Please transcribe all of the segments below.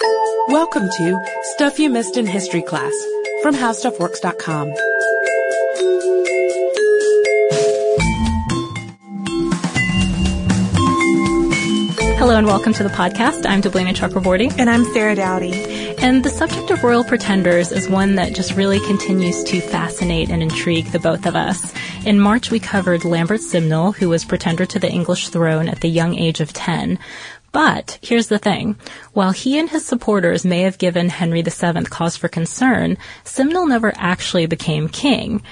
Welcome to Stuff You Missed in History Class from HowStuffWorks.com. Hello and welcome to the podcast. I'm Deblina Chakraborty. And I'm Sarah Dowdy. And the subject of royal pretenders is one that just really continues to fascinate and intrigue the both of us. In March, we covered Lambert Simnel, who was pretender to the English throne at the young age of 10. But here's the thing. While he and his supporters may have given Henry VII cause for concern, Simnel never actually became king.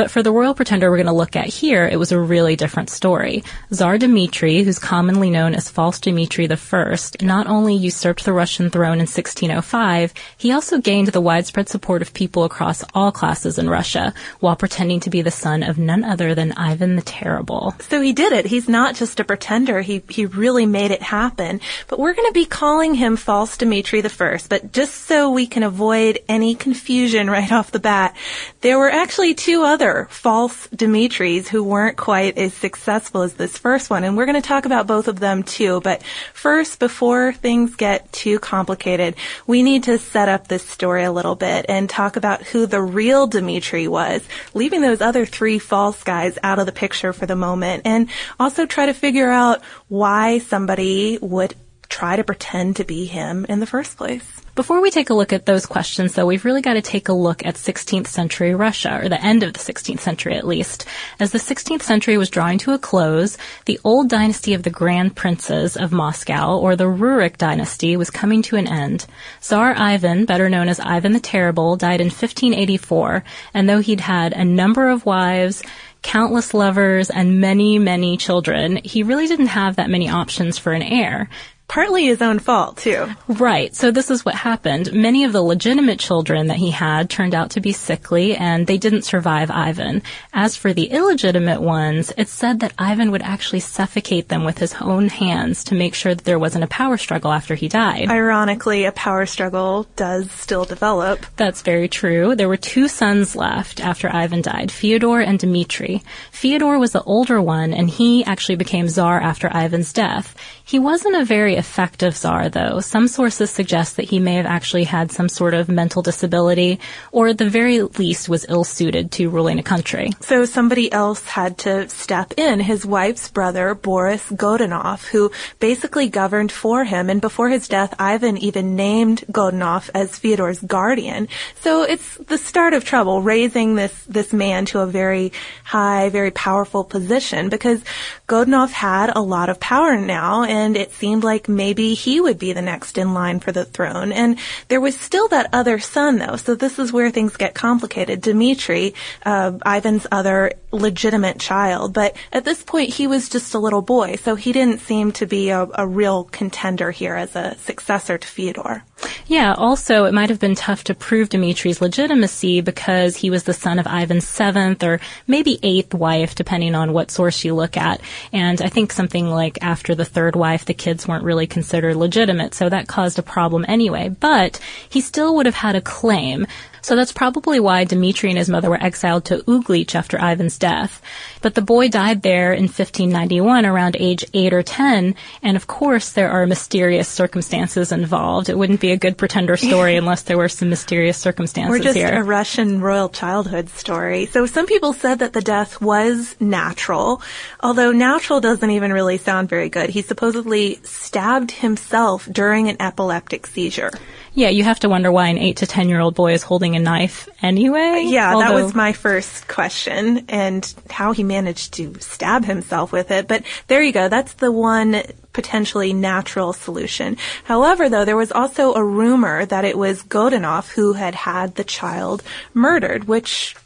But for the royal pretender we're going to look at here, it was a really different story. Tsar Dmitri, who's commonly known as False Dmitri I, not only usurped the Russian throne in 1605, he also gained the widespread support of people across all classes in Russia, while pretending to be the son of none other than Ivan the Terrible. So he did it. He's not just a pretender. He, he really made it happen. But we're going to be calling him False Dmitri I. But just so we can avoid any confusion right off the bat, there were actually two other other false Dimitris who weren't quite as successful as this first one. And we're going to talk about both of them too. But first, before things get too complicated, we need to set up this story a little bit and talk about who the real Dimitri was, leaving those other three false guys out of the picture for the moment and also try to figure out why somebody would try to pretend to be him in the first place. Before we take a look at those questions, though, we've really got to take a look at 16th century Russia, or the end of the 16th century at least. As the 16th century was drawing to a close, the old dynasty of the Grand Princes of Moscow, or the Rurik dynasty, was coming to an end. Tsar Ivan, better known as Ivan the Terrible, died in 1584, and though he'd had a number of wives, countless lovers, and many, many children, he really didn't have that many options for an heir partly his own fault too. Right. So this is what happened. Many of the legitimate children that he had turned out to be sickly and they didn't survive Ivan. As for the illegitimate ones, it's said that Ivan would actually suffocate them with his own hands to make sure that there wasn't a power struggle after he died. Ironically, a power struggle does still develop. That's very true. There were two sons left after Ivan died, Fyodor and Dmitri. Fyodor was the older one and he actually became czar after Ivan's death. He wasn't a very effective czar, though. Some sources suggest that he may have actually had some sort of mental disability, or at the very least was ill-suited to ruling a country. So somebody else had to step in. His wife's brother, Boris Godunov, who basically governed for him. And before his death, Ivan even named Godunov as Fyodor's guardian. So it's the start of trouble, raising this, this man to a very high, very powerful position because Godunov had a lot of power now and it seemed like maybe he would be the next in line for the throne. And there was still that other son though, so this is where things get complicated. Dmitri, uh, Ivan's other legitimate child, but at this point he was just a little boy, so he didn't seem to be a, a real contender here as a successor to Fyodor. Yeah, also it might have been tough to prove Dimitri's legitimacy because he was the son of Ivan's seventh or maybe eighth wife, depending on what source you look at. And I think something like after the third wife, the kids weren't really considered legitimate, so that caused a problem anyway. But he still would have had a claim. So that's probably why Dmitri and his mother were exiled to Uglich after Ivan's death. But the boy died there in 1591 around age 8 or 10, and of course there are mysterious circumstances involved. It wouldn't be a good pretender story unless there were some mysterious circumstances Or just here. a Russian royal childhood story. So some people said that the death was natural, although natural doesn't even really sound very good. He supposedly stabbed himself during an epileptic seizure. Yeah, you have to wonder why an 8 to 10 year old boy is holding a knife anyway. Yeah, that was my first question and how he managed to stab himself with it. But there you go. That's the one potentially natural solution. However, though, there was also a rumor that it was Godunov who had had the child murdered, which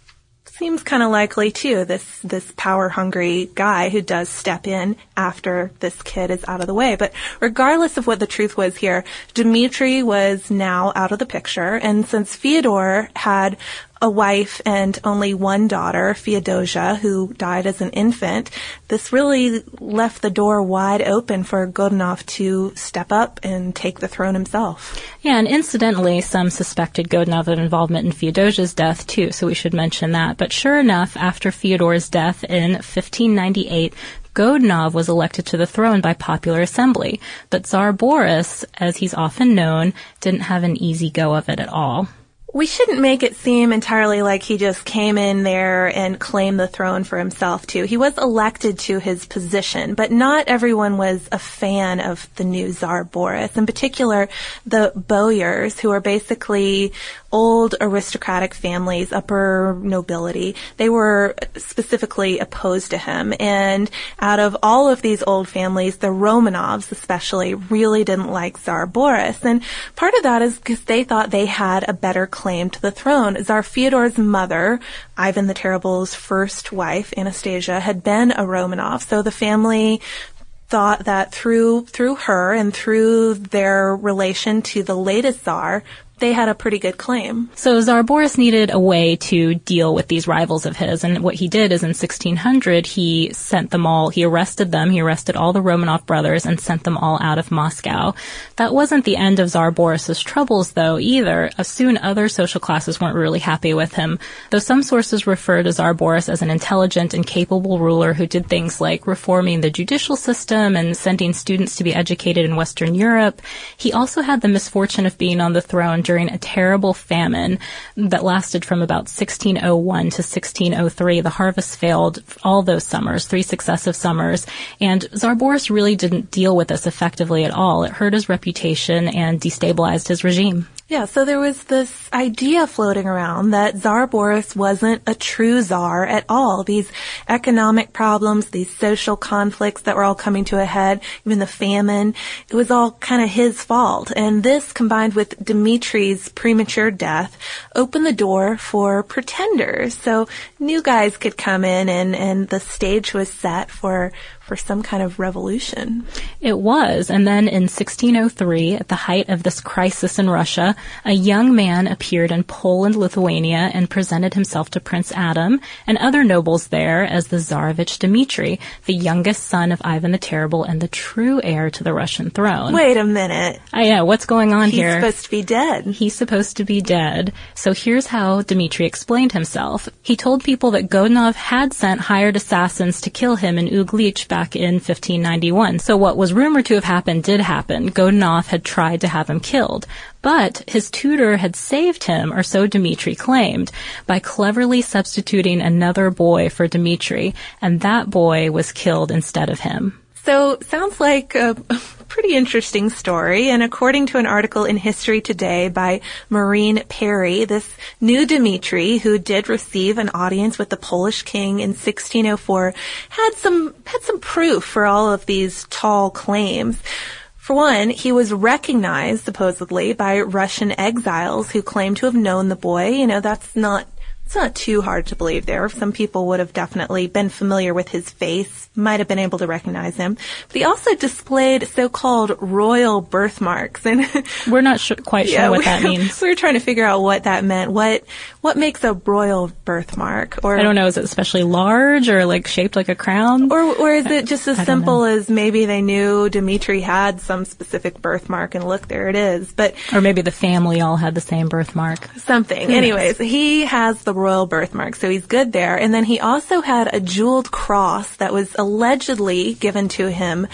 seems kind of likely too. This this power hungry guy who does step in after this kid is out of the way. But regardless of what the truth was here, Dmitri was now out of the picture, and since Fyodor had a wife and only one daughter, Feodosia, who died as an infant, this really left the door wide open for Godunov to step up and take the throne himself. Yeah, and incidentally, some suspected Godunov of involvement in Feodosia's death too, so we should mention that. But sure enough, after Fyodor's death in 1598, Godunov was elected to the throne by popular assembly. But Tsar Boris, as he's often known, didn't have an easy go of it at all. We shouldn't make it seem entirely like he just came in there and claimed the throne for himself too. He was elected to his position, but not everyone was a fan of the new Tsar Boris. In particular, the Boyars, who are basically old aristocratic families, upper nobility. They were specifically opposed to him. And out of all of these old families, the Romanovs especially really didn't like Tsar Boris. And part of that is because they thought they had a better claim to the throne. Tsar Fyodor's mother, Ivan the Terrible's first wife, Anastasia, had been a Romanov. So the family thought that through through her and through their relation to the latest czar, they had a pretty good claim. So Tsar Boris needed a way to deal with these rivals of his, and what he did is in 1600 he sent them all, he arrested them, he arrested all the Romanov brothers and sent them all out of Moscow. That wasn't the end of Tsar Boris's troubles though either. Uh, soon other social classes weren't really happy with him, though some sources refer to Tsar Boris as an intelligent and capable ruler who did things like reforming the judicial system and sending students to be educated in Western Europe. He also had the misfortune of being on the throne during a terrible famine that lasted from about 1601 to 1603. The harvest failed all those summers, three successive summers, and Tsar Boris really didn't deal with this effectively at all. It hurt his reputation and destabilized his regime. Yeah, so there was this idea floating around that Tsar Boris wasn't a true czar at all. These economic problems, these social conflicts that were all coming to a head, even the famine, it was all kind of his fault. And this combined with Dmitri's premature death opened the door for pretenders. So new guys could come in and, and the stage was set for for some kind of revolution. It was. And then in 1603, at the height of this crisis in Russia, a young man appeared in Poland, Lithuania, and presented himself to Prince Adam and other nobles there as the Tsarevich Dmitri, the youngest son of Ivan the Terrible and the true heir to the Russian throne. Wait a minute. I know, what's going on He's here? He's supposed to be dead. He's supposed to be dead. So here's how Dmitri explained himself. He told people that Godunov had sent hired assassins to kill him in Uglich back in 1591. So what was rumored to have happened did happen. Godunov had tried to have him killed. But his tutor had saved him, or so Dmitri claimed, by cleverly substituting another boy for Dmitri, and that boy was killed instead of him. So sounds like a pretty interesting story. And according to an article in History Today by Maureen Perrie, this new Dmitri, who did receive an audience with the Polish king in 1604, had some had some proof for all of these tall claims. For one, he was recognized supposedly by Russian exiles who claimed to have known the boy. You know, that's not it's not too hard to believe there. Some people would have definitely been familiar with his face, might have been able to recognize him. But he also displayed so-called royal birthmarks. And We're not quite sure what we- that means. We were trying to figure out what that meant. What what makes a royal birthmark? Or I don't know, is it especially large or like shaped like a crown? Or, or is it just as simple as maybe they knew Dimitri had some specific birthmark and look, there it is. But Or maybe the family all had the same birthmark. something. Anyways, he has the royal birthmark, so he's good there. And then he also had a jeweled cross that was allegedly given to him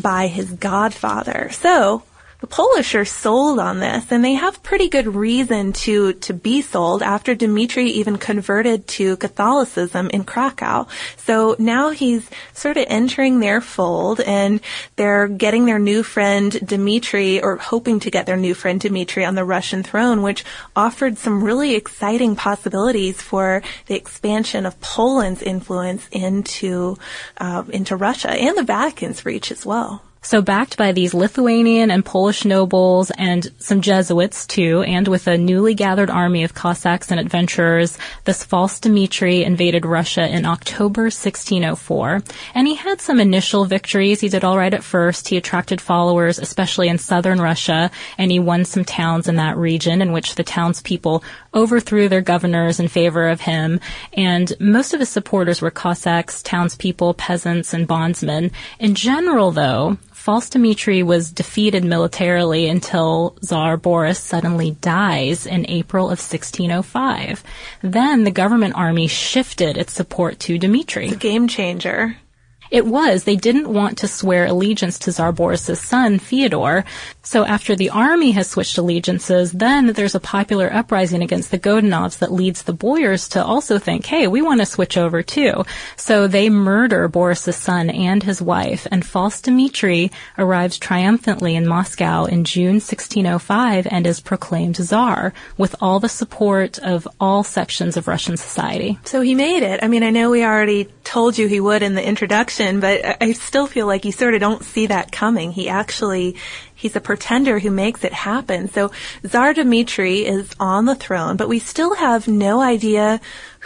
by his godfather. So, the Polish are sold on this, and they have pretty good reason to, to be sold after Dmitri even converted to Catholicism in Krakow. So now he's sort of entering their fold, and they're getting their new friend Dmitri, or hoping to get their new friend Dmitri on the Russian throne, which offered some really exciting possibilities for the expansion of Poland's influence into, uh, into Russia and the Vatican's reach as well. So backed by these Lithuanian and Polish nobles and some Jesuits too, and with a newly gathered army of Cossacks and adventurers, this false Dmitri invaded Russia in October 1604. And he had some initial victories. He did all right at first. He attracted followers, especially in southern Russia, and he won some towns in that region in which the townspeople overthrew their governors in favor of him. And most of his supporters were Cossacks, townspeople, peasants, and bondsmen. In general, though, False Dmitri was defeated militarily until Tsar Boris suddenly dies in April of 1605. Then the government army shifted its support to Dmitri. Game changer. It was. They didn't want to swear allegiance to Tsar Boris's son, Fyodor. So after the army has switched allegiances, then there's a popular uprising against the Godunovs that leads the boyars to also think, hey, we want to switch over too. So they murder Boris's son and his wife, and false Dmitri arrives triumphantly in Moscow in June 1605 and is proclaimed Tsar with all the support of all sections of Russian society. So he made it. I mean, I know we already told you he would in the introduction, but I- I still feel like you sort of don't see that coming. He actually, he's a pretender who makes it happen. So Tsar Dmitri is on the throne, but we still have no idea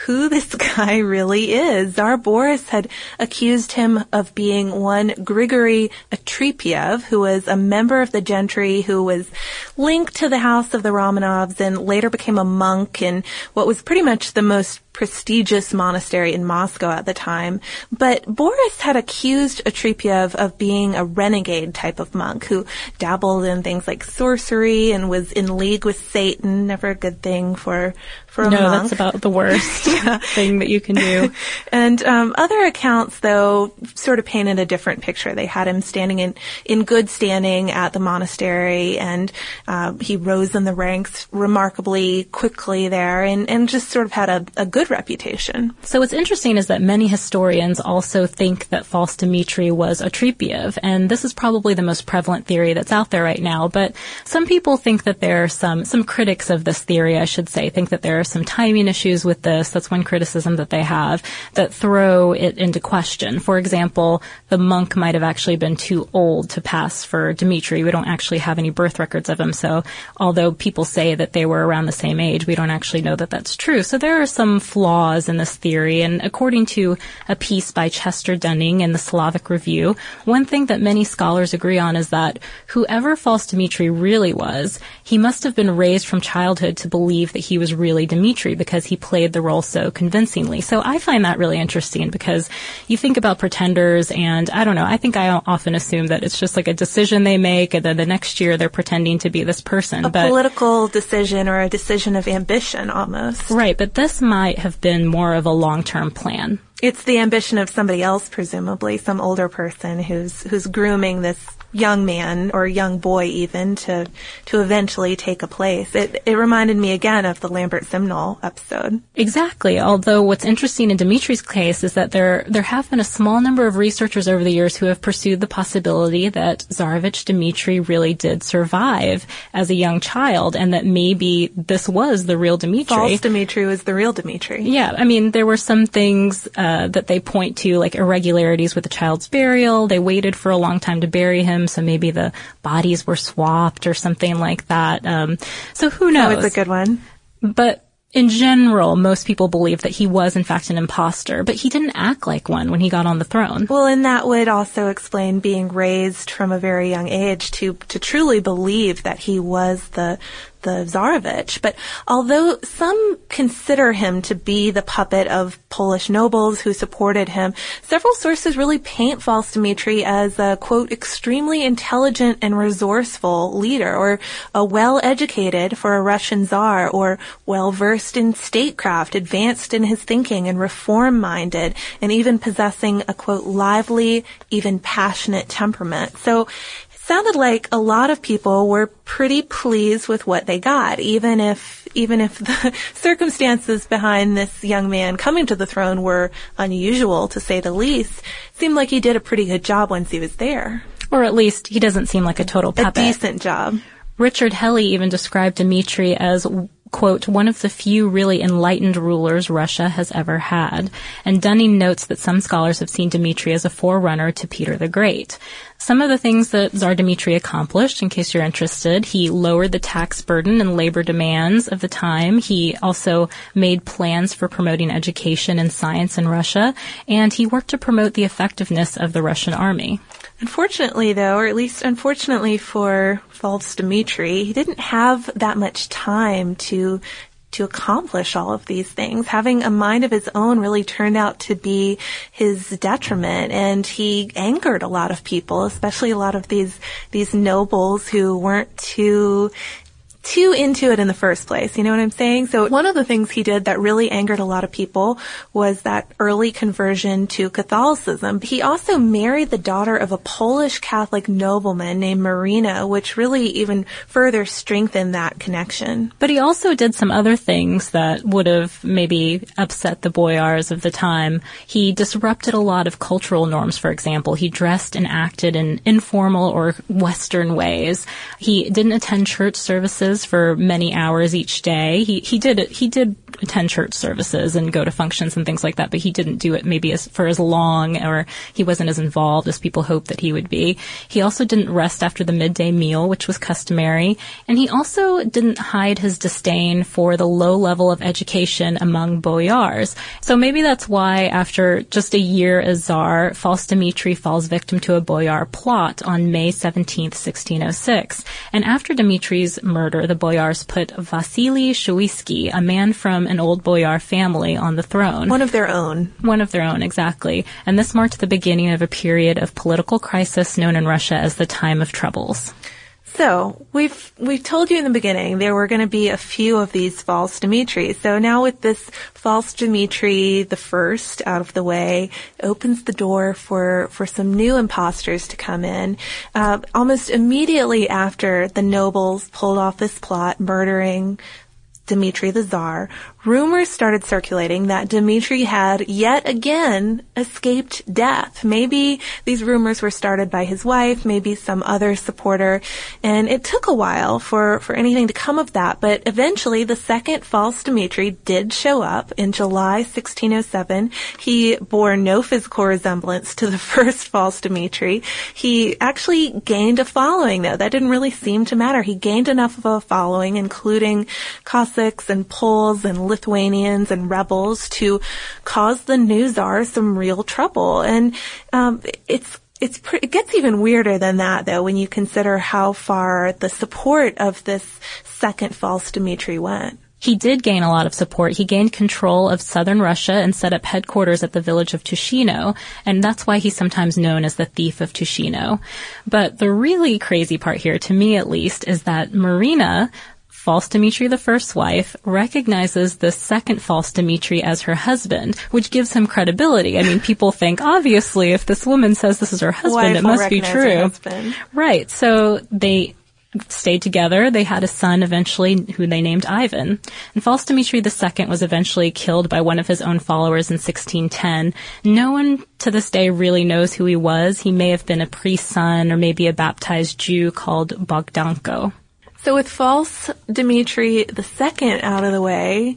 who this guy really is. Tsar Boris had accused him of being one Grigory Otrepyev, who was a member of the gentry who was linked to the house of the Romanovs and later became a monk in what was pretty much the most prestigious monastery in Moscow at the time. But Boris had accused Otrepyev of being a renegade type of monk who dabbled in things like sorcery and was in league with Satan. Never a good thing for for a No, monk. that's about the worst thing that you can do. And um, other accounts, though, sort of painted a different picture. They had him standing in, in good standing at the monastery, and uh, he rose in the ranks remarkably quickly there, and, and just sort of had a, a good reputation. So what's interesting is that many historians also think that false Dmitri was Otrepyev, and this is probably the most prevalent theory that's out there right now. But some people think that there are some some critics of this theory, I should say, think that there are are some timing issues with this. That's one criticism that they have that throw it into question. For example, the monk might have actually been too old to pass for Dmitri. We don't actually have any birth records of him. So although people say that they were around the same age, we don't actually know that that's true. So there are some flaws in this theory. And according to a piece by Chester Dunning in the Slavic Review, one thing that many scholars agree on is that whoever false Dmitri really was, he must have been raised from childhood to believe that he was really Dmitri because he played the role so convincingly. So I find that really interesting because you think about pretenders and I don't know, I think I often assume that it's just like a decision they make and then the next year they're pretending to be this person. A but, political decision or a decision of ambition almost. Right, but this might have been more of a long-term plan. It's the ambition of somebody else, presumably, some older person who's who's grooming this young man or young boy even to to eventually take a place. It it reminded me again of the Lambert Simnel episode. Exactly. Although what's interesting in Dimitri's case is that there there have been a small number of researchers over the years who have pursued the possibility that Tsarevich Dimitri really did survive as a young child and that maybe this was the real Dimitri. False Dimitri was the real Dimitri. Yeah, I mean there were some things uh, that they point to like irregularities with the child's burial. They waited for a long time to bury him so maybe the bodies were swapped or something like that. Um, so who knows? That was a good one. But in general, most people believe that he was in fact an impostor, but he didn't act like one when he got on the throne. Well, and that would also explain being raised from a very young age to to truly believe that he was the the Tsarevich. But although some consider him to be the puppet of Polish nobles who supported him, several sources really paint false Dmitri as a quote extremely intelligent and resourceful leader, or a well-educated for a Russian Tsar, or well-versed in statecraft, advanced in his thinking and reform-minded, and even possessing a quote lively, even passionate temperament. So sounded like a lot of people were pretty pleased with what they got, even if even if the circumstances behind this young man coming to the throne were unusual to say the least. Seemed like he did a pretty good job once he was there. Or at least he doesn't seem like a total puppet. A decent job. Richard Hellie even described Dmitri as quote, one of the few really enlightened rulers Russia has ever had. And Dunning notes that some scholars have seen Dmitri as a forerunner to Peter the Great. Some of the things that Tsar Dmitri accomplished, in case you're interested, he lowered the tax burden and labor demands of the time. He also made plans for promoting education and science in Russia, and he worked to promote the effectiveness of the Russian army. Unfortunately, though, or at least unfortunately for false Dmitri, he didn't have that much time to to accomplish all of these things. Having a mind of his own really turned out to be his detriment and he angered a lot of people, especially a lot of these, these nobles who weren't too too into it in the first place. You know what I'm saying? So one of the things he did that really angered a lot of people was that early conversion to Catholicism. He also married the daughter of a Polish Catholic nobleman named Marina, which really even further strengthened that connection. But he also did some other things that would have maybe upset the boyars of the time. He disrupted a lot of cultural norms, for example. He dressed and acted in informal or Western ways. He didn't attend church services for many hours each day. He he did he did attend church services and go to functions and things like that, but he didn't do it maybe as, for as long or he wasn't as involved as people hoped that he would be. He also didn't rest after the midday meal, which was customary, and he also didn't hide his disdain for the low level of education among boyars. So maybe that's why after just a year as czar, false Dmitri falls victim to a boyar plot on May 17, 1606. And after Dmitri's murder, the boyars put Vasily Shuisky, a man from an old boyar family, on the throne. One of their own. One of their own, exactly. And this marked the beginning of a period of political crisis known in Russia as the Time of Troubles. So we've we've told you in the beginning there were going to be a few of these false Dimitri. So now with this false Dimitri the first out of the way, opens the door for for some new imposters to come in. Uh, almost immediately after the nobles pulled off this plot, murdering Dmitri the Tsar, rumors started circulating that Dmitri had yet again escaped death. Maybe these rumors were started by his wife, maybe some other supporter, and it took a while for, for anything to come of that, but eventually the second false Dmitri did show up in July 1607. He bore no physical resemblance to the first false Dmitri. He actually gained a following though. That didn't really seem to matter. He gained enough of a following, including Cossacks and Poles and Lithuanians and rebels to cause the new czar some real trouble. And um, it's it's pre- it gets even weirder than that though when you consider how far the support of this second false Dmitri went. He did gain a lot of support. He gained control of southern Russia and set up headquarters at the village of Tushino, and that's why he's sometimes known as the thief of Tushino. But the really crazy part here, to me at least, is that Marina, false Dmitri the first wife, recognizes the second false Dmitri as her husband, which gives him credibility. I mean, people think, obviously, if this woman says this is her husband, Wife it must be true. Right. So they stayed together. They had a son eventually who they named Ivan. And false Dmitri II was eventually killed by one of his own followers in 1610. No one to this day really knows who he was. He may have been a priest's son or maybe a baptized Jew called Bogdanko. So with false Dmitri II out of the way,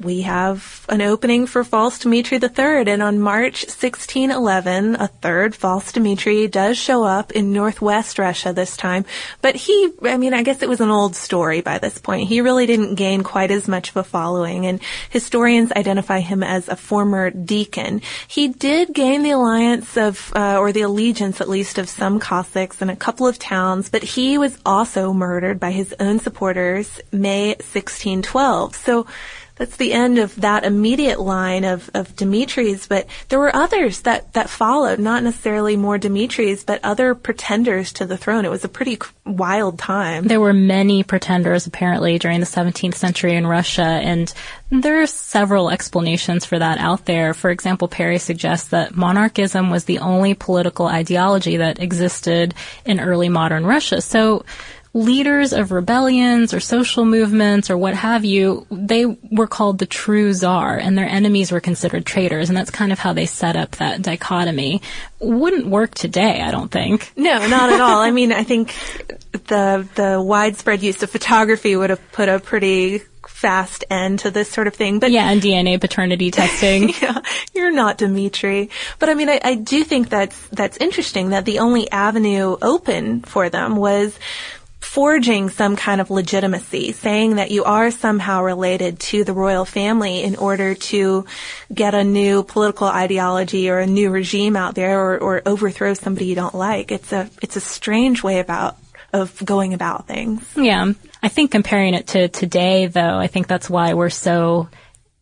we have an opening for false Dmitri III, and on March 1611, a third false Dmitri does show up in northwest Russia this time. But he, I mean, I guess it was an old story by this point. He really didn't gain quite as much of a following, and historians identify him as a former deacon. He did gain the alliance of, uh, or the allegiance at least of some Cossacks in a couple of towns, but he was also murdered by his own supporters May 1612. So, that's the end of that immediate line of, of Dimitri's, but there were others that, that followed, not necessarily more Dimitri's, but other pretenders to the throne. It was a pretty wild time. There were many pretenders apparently during the 17th century in Russia, and there are several explanations for that out there. For example, Perrie suggests that monarchism was the only political ideology that existed in early modern Russia. So, leaders of rebellions or social movements or what have you, they were called the true czar and their enemies were considered traitors. And that's kind of how they set up that dichotomy. Wouldn't work today, I don't think. No, not at all. I mean, I think the, the widespread use of photography would have put a pretty fast end to this sort of thing. But Yeah, and DNA paternity testing. yeah, you're not Dimitri. But I mean, I, I do think that's, that's interesting that the only avenue open for them was forging some kind of legitimacy, saying that you are somehow related to the royal family in order to get a new political ideology or a new regime out there or, or overthrow somebody you don't like. It's a, it's a strange way about, of going about things. Yeah. I think comparing it to today, though, I think that's why we're so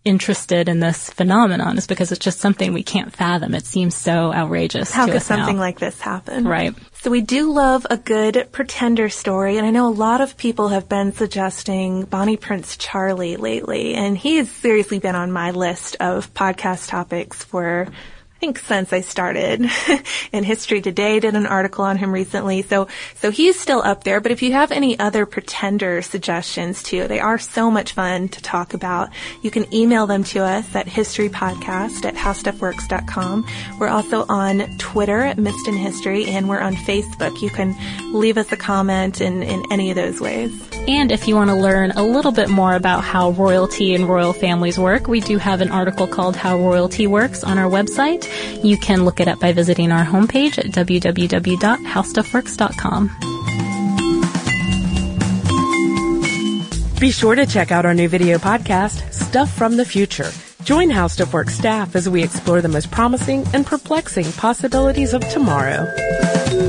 interested in this phenomenon is because it's just something we can't fathom. It seems so outrageous How to could us now. something like this happen? Right. So we do love a good pretender story, and I know a lot of people have been suggesting Bonnie Prince Charlie lately, and he has seriously been on my list of podcast topics for I think since I started. and History Today did an article on him recently. So, so he's still up there. But if you have any other pretender suggestions too, they are so much fun to talk about. You can email them to us at historypodcast at howstuffworks.com. We're also on Twitter at Missed in History and we're on Facebook. You can leave us a comment in, in any of those ways. And if you want to learn a little bit more about how royalty and royal families work, we do have an article called How Royalty Works on our website. You can look it up by visiting our homepage at www.howstuffworks.com. Be sure to check out our new video podcast, Stuff from the Future. Join How Stuff Works staff as we explore the most promising and perplexing possibilities of tomorrow.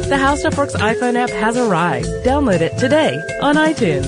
The How Stuff Works iPhone app has arrived. Download it today on iTunes.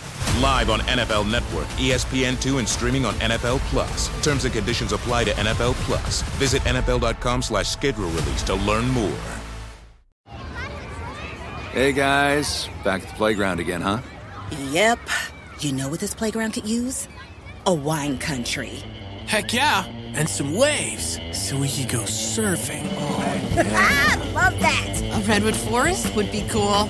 Live on NFL Network, ESPN2, and streaming on NFL Plus. Terms and conditions apply to NFL Plus. Visit NFL.com slash schedule release to learn more. Hey guys, back at the playground again, huh? Yep. You know what this playground could use? A wine country. Heck yeah, and some waves so we could go surfing. Oh, yeah. Love that. A redwood forest would be cool.